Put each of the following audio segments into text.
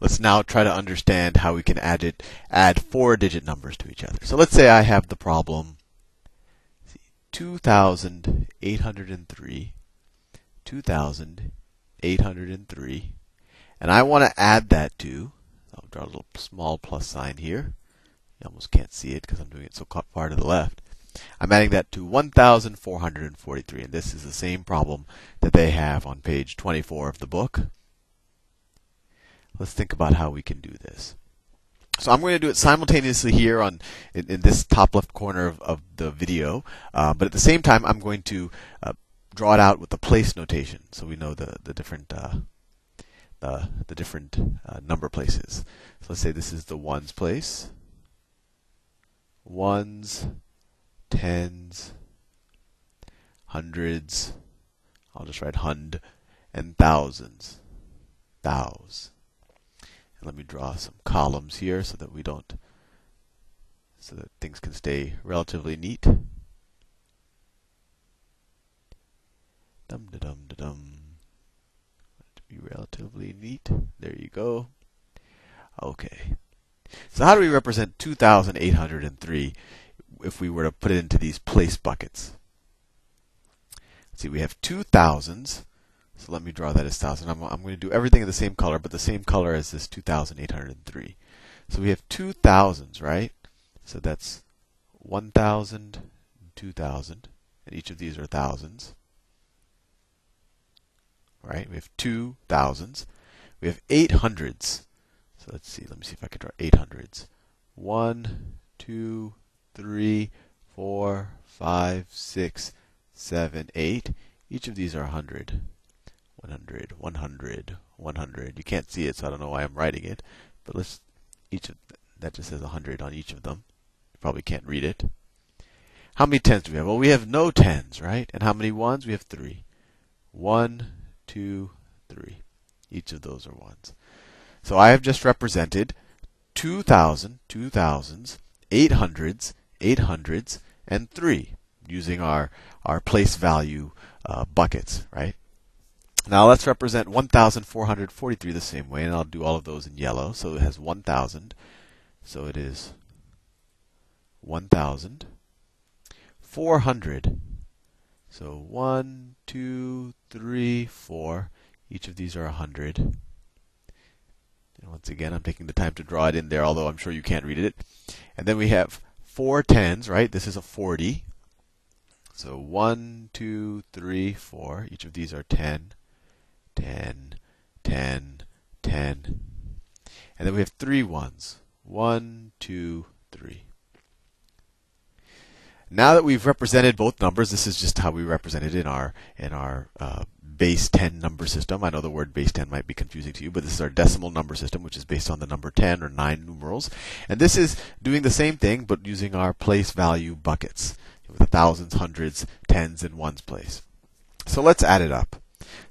let's now try to understand how we can add it, add four digit numbers to each other. So let's say I have the problem 2,803, 2,803, and I want to add that to, I'll draw a little small plus sign here. You almost can't see it because I'm doing it so far to the left. I'm adding that to 1,443, and this is the same problem that they have on page 24 of the book. Let's think about how we can do this. So I'm going to do it simultaneously here on in, in this top left corner of, of the video, uh, but at the same time I'm going to uh, draw it out with the place notation, so we know the the different uh, the the different uh, number places. So let's say this is the ones place, ones, tens, hundreds. I'll just write hund, and thousands, thous. Let me draw some columns here so that we don't, so that things can stay relatively neat. Dum da dum da dum. To be relatively neat. There you go. Okay. So how do we represent 2,803 if we were to put it into these place buckets? See, we have two thousands. So let me draw that as thousand. I'm, I'm going to do everything in the same color, but the same color as this 2,803. So we have two thousands, right? So that's 1,000, 2,000, and each of these are thousands. Right? We have two thousands. We have eight hundreds. So let's see. Let me see if I can draw eight hundreds. One, two, three, four, five, six, seven, eight. Each of these are a hundred. 100, 100, 100. You can't see it, so I don't know why I'm writing it. But let's each of that just says 100 on each of them. You probably can't read it. How many tens do we have? Well, we have no tens, right? And how many ones? We have three. One, two, three. Each of those are ones. So I have just represented 2,000, 2,000s, 800s, 800s, and 3 using our, our place value uh, buckets, right? Now let's represent 1,443 the same way, and I'll do all of those in yellow. So it has 1,000. So it is 1,000. 400. So 1, 2, 3, 4. Each of these are 100. And once again, I'm taking the time to draw it in there, although I'm sure you can't read it. And then we have four tens, right? This is a 40. So 1, 2, 3, 4. Each of these are 10. 10, 10, 10. And then we have three ones. One, two, three. Now that we've represented both numbers, this is just how we represent it in our in our uh, base 10 number system. I know the word base 10 might be confusing to you, but this is our decimal number system, which is based on the number 10 or 9 numerals. And this is doing the same thing, but using our place value buckets with the thousands, hundreds, tens, and ones place. So let's add it up.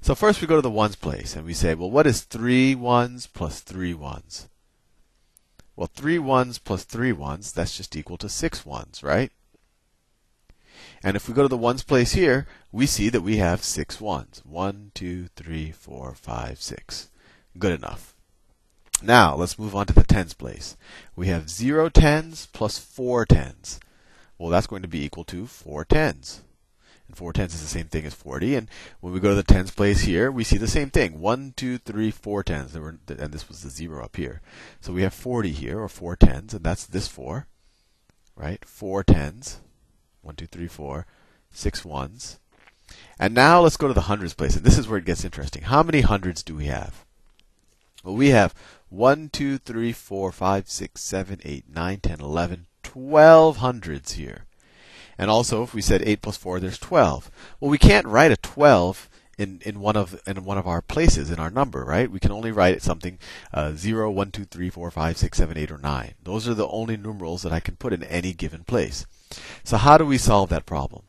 So first we go to the ones place and we say, well, what is three ones plus three ones? Well, three ones plus three ones, that's just equal to six ones, right? And if we go to the ones place here, we see that we have six ones. One, two, three, four, five, six. Good enough. Now, let's move on to the tens place. We have zero tens plus four tens. Well, that's going to be equal to four tens. And 4 tenths is the same thing as 40. And when we go to the tens place here, we see the same thing. 1, 2, 3, 4 tens. There and this was the 0 up here. So we have 40 here, or 4 tens, and that's this 4. Right? 4 tens. 1, 2, 3, 4. 6 ones. And now let's go to the hundreds place. And this is where it gets interesting. How many hundreds do we have? Well, we have 1, 2, 3, 4, 5, 6, 7, 8, 9, 10, 11, 12 hundreds here. And also, if we said 8 plus 4, there's 12. Well, we can't write a 12 in, in one of in one of our places in our number, right? We can only write something uh, 0, 1, 2, 3, 4, 5, 6, 7, 8, or 9. Those are the only numerals that I can put in any given place. So how do we solve that problem?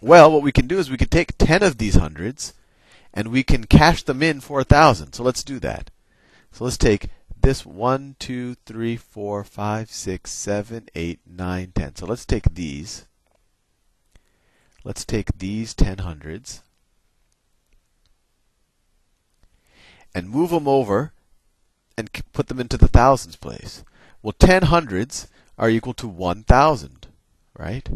Well, what we can do is we can take 10 of these hundreds and we can cash them in for a thousand. So let's do that. So let's take this 1, 2, 3, 4, 5, 6, 7, 8, 9, 10. So let's take these. Let's take these 10 hundreds and move them over and put them into the thousands place. Well, 10 hundreds are equal to 1,000, right?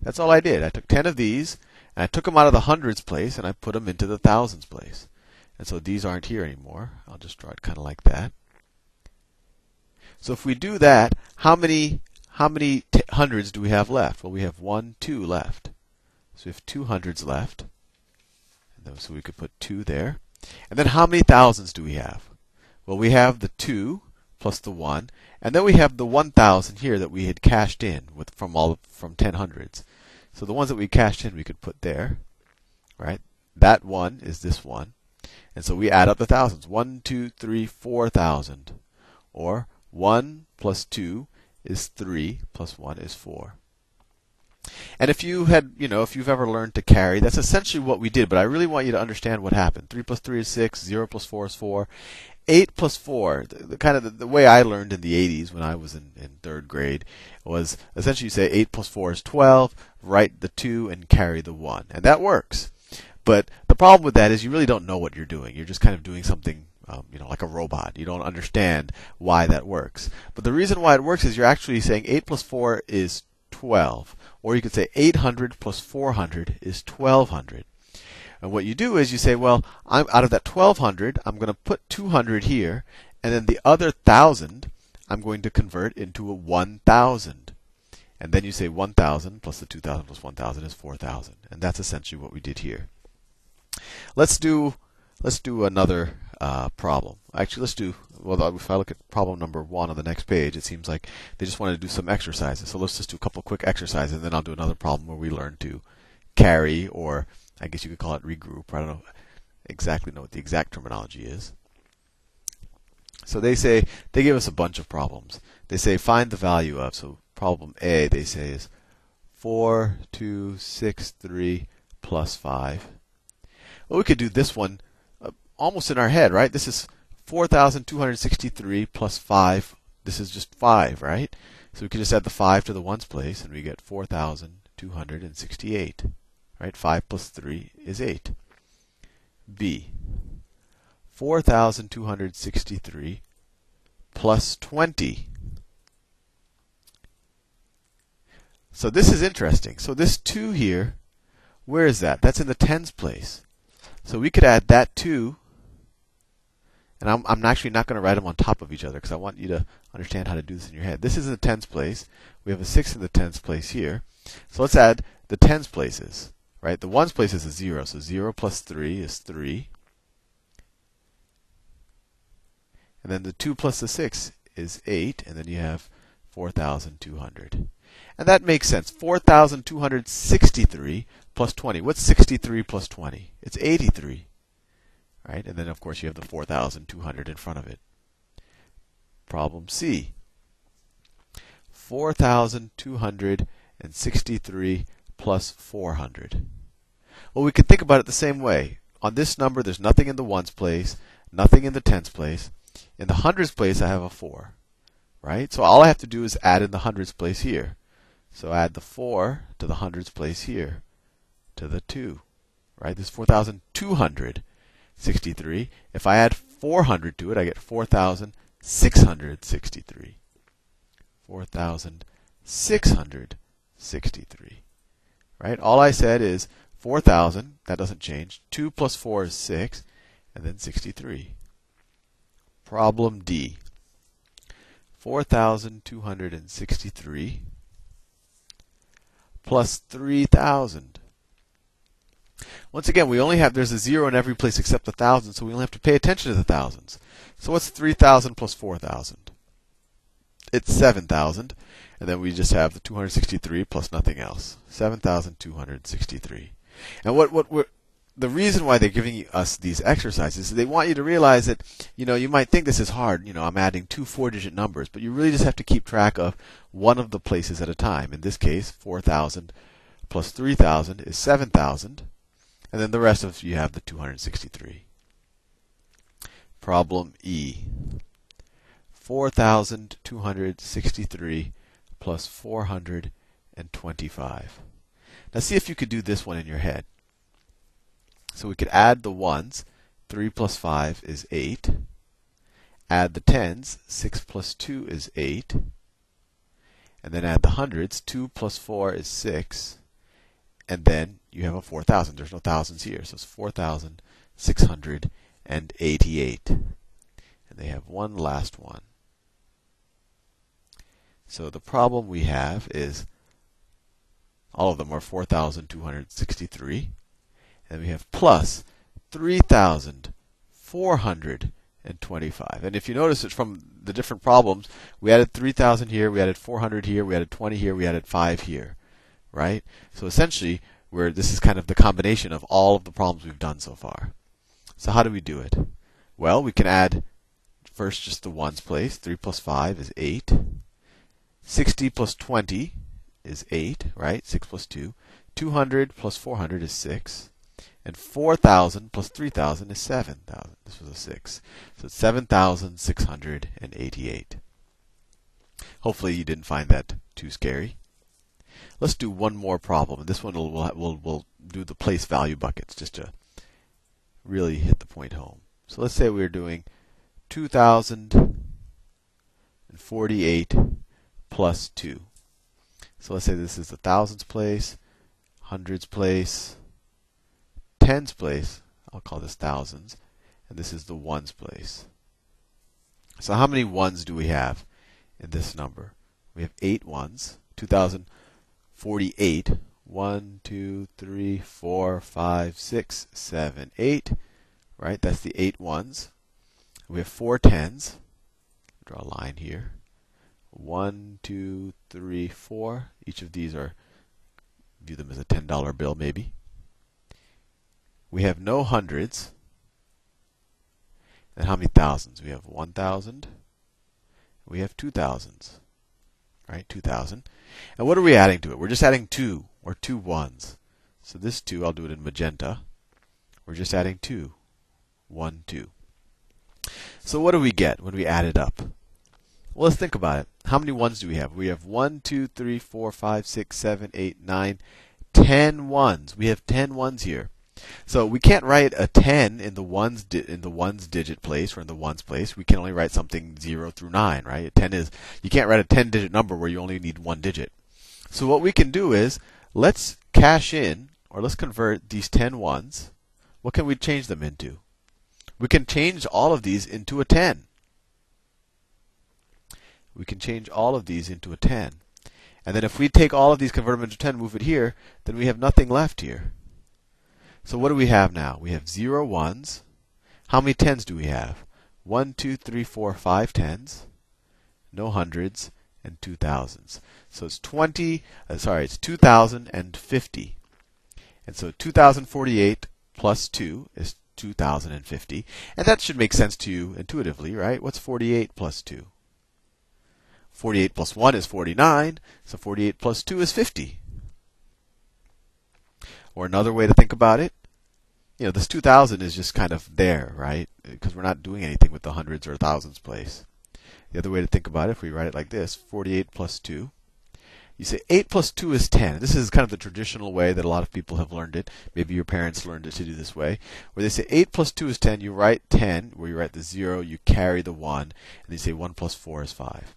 That's all I did. I took 10 of these, and I took them out of the hundreds place, and I put them into the thousands place. And so these aren't here anymore. I'll just draw it kind of like that. So if we do that, how many how many hundreds do we have left? Well, we have one, two left. So we have two hundreds left. So we could put two there. And then how many thousands do we have? Well, we have the two plus the one, and then we have the 1,000 here that we had cashed in with from all from 10 hundreds. So the ones that we cashed in, we could put there, right? That one is this one, and so we add up the thousands. One, two, three, four thousand, or one plus two is 3 plus 1 is 4. And if you had, you know, if you've ever learned to carry, that's essentially what we did, but I really want you to understand what happened. 3 plus 3 is 6, 0 plus 4 is 4. 8 plus 4, the, the kind of the, the, way I learned in the 80s when I was in, in third grade was essentially you say 8 plus 4 is 12, write the 2 and carry the 1. And that works. But the problem with that is you really don't know what you're doing. You're just kind of doing something um, you know, like a robot. You don't understand why that works. But the reason why it works is you're actually saying 8 plus 4 is 12. Or you could say 800 plus 400 is 1200. And what you do is you say, well, I'm out of that 1200, I'm going to put 200 here, and then the other 1000 I'm going to convert into a 1000. And then you say 1000 plus the 2000 plus 1000 is 4000. And that's essentially what we did here. Let's do let's do another uh, problem. Actually, let's do, well, if I look at problem number one on the next page, it seems like they just wanted to do some exercises. So let's just do a couple quick exercises, and then I'll do another problem where we learn to carry, or I guess you could call it regroup. I don't know exactly know what the exact terminology is. So they say, they give us a bunch of problems. They say find the value of, so problem A, they say is 4, 2, 6, 3, plus 5. Well, we could do this one almost in our head, right? This is 4,263 plus 5. This is just 5, right? So we can just add the 5 to the ones place and we get 4,268. Right? 5 plus 3 is 8. B. 4,263 plus 20. So this is interesting. So this 2 here, where is that? That's in the tens place. So we could add that 2 and I'm, I'm actually not going to write them on top of each other because I want you to understand how to do this in your head. This is in the tens place. We have a 6 in the tens place here. So let's add the tens places. Right? The ones place is a 0. So 0 plus 3 is 3. And then the 2 plus the 6 is 8. And then you have 4,200. And that makes sense. 4,263 plus 20. What's 63 plus 20? It's 83 right? And then of course you have the 4,200 in front of it. Problem C. 4,263 plus 400. Well, we can think about it the same way. On this number, there's nothing in the ones place, nothing in the tens place. In the hundreds place, I have a 4. Right? So all I have to do is add in the hundreds place here. So add the 4 to the hundreds place here to the 2. Right? This 4,200. 63. If I add 400 to it, I get 4,663. 4,663. Right? All I said is 4,000, that doesn't change. 2 plus 4 is 6, and then 63. Problem D. 4,263 plus 3,000. Once again, we only have, there's a zero in every place except the thousand, so we only have to pay attention to the thousands. So what's 3,000 plus 4,000? It's 7,000. And then we just have the 263 plus nothing else. 7,263. And what, what we're, the reason why they're giving us these exercises is they want you to realize that, you know, you might think this is hard. You know, I'm adding two four-digit numbers, but you really just have to keep track of one of the places at a time. In this case, 4,000 plus 3,000 is 7,000. And then the rest of you have the 263. Problem E. 4,263 plus 425. Now see if you could do this one in your head. So we could add the ones. 3 plus 5 is 8. Add the tens, 6 plus 2 is 8. And then add the hundreds, 2 plus 4 is 6. And then you have a 4,000. There's no thousands here, so it's 4,688. And they have one last one. So the problem we have is all of them are 4,263. And we have plus 3,425. And if you notice it from the different problems, we added 3,000 here, we added 400 here, we added 20 here, we added 5 here. Right? So essentially, where this is kind of the combination of all of the problems we've done so far. So how do we do it? Well, we can add first just the ones place. 3 plus 5 is 8. 60 plus 20 is 8, right? 6 plus 2. 200 plus 400 is 6. And 4,000 plus 3,000 is 7,000. This was a 6. So it's 7,688. Hopefully you didn't find that too scary. Let's do one more problem. This one will we'll, we'll do the place value buckets just to really hit the point home. So let's say we're doing 2,048 plus 2. So let's say this is the thousands place, hundreds place, tens place. I'll call this thousands. And this is the ones place. So how many ones do we have in this number? We have eight ones. 2048. 1, 2, 3, 4, 5, 6, 7, 8. Right? That's the eight ones. We have four tens. Draw a line here one, two, three, four. Each of these are view them as a ten dollar bill, maybe. We have no hundreds. And how many thousands? We have one thousand. We have two thousands. Right, two thousand. And what are we adding to it? We're just adding two or two ones. So this two, I'll do it in magenta. We're just adding two. One, two. So what do we get when we add it up? Well, let's think about it. How many ones do we have? We have 1, 2, 3, 4, 5, 6, 7, 8, 9, 10 ones. We have 10 ones here. So we can't write a 10 in the ones di- in the ones digit place or in the ones place. We can only write something 0 through 9, right? A 10 is you can't write a 10 digit number where you only need one digit. So what we can do is let's cash in or let's convert these 10 ones. What can we change them into? We can change all of these into a 10 we can change all of these into a 10. And then if we take all of these, convert them into 10, move it here, then we have nothing left here. So what do we have now? We have 0 ones. How many tens do we have? 1, 2, 3, 4, 5 tens. No hundreds and two thousands. So it's 20, uh, sorry, it's 2050. And so 2048 plus 2 is 2050. And that should make sense to you intuitively, right? What's 48 plus 2? 48 plus 1 is 49, so 48 plus 2 is 50. Or another way to think about it, you know, this 2000 is just kind of there, right? Because we're not doing anything with the hundreds or thousands place. The other way to think about it, if we write it like this 48 plus 2, you say 8 plus 2 is 10. This is kind of the traditional way that a lot of people have learned it. Maybe your parents learned it to do this way. Where they say 8 plus 2 is 10, you write 10, where you write the 0, you carry the 1, and you say 1 plus 4 is 5.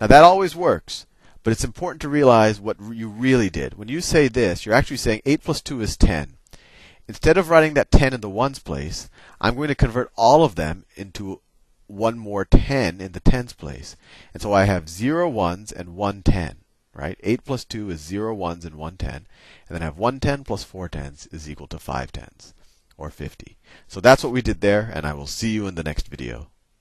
Now that always works, but it's important to realize what you really did. When you say this, you're actually saying 8 plus 2 is 10. Instead of writing that 10 in the ones place, I'm going to convert all of them into one more 10 in the tens place. And so I have 0 ones and 1 10, right? 8 plus 2 is 0 ones and 1 10. And then I have 1 10 plus 4 tens is equal to 5 tens, or 50. So that's what we did there, and I will see you in the next video.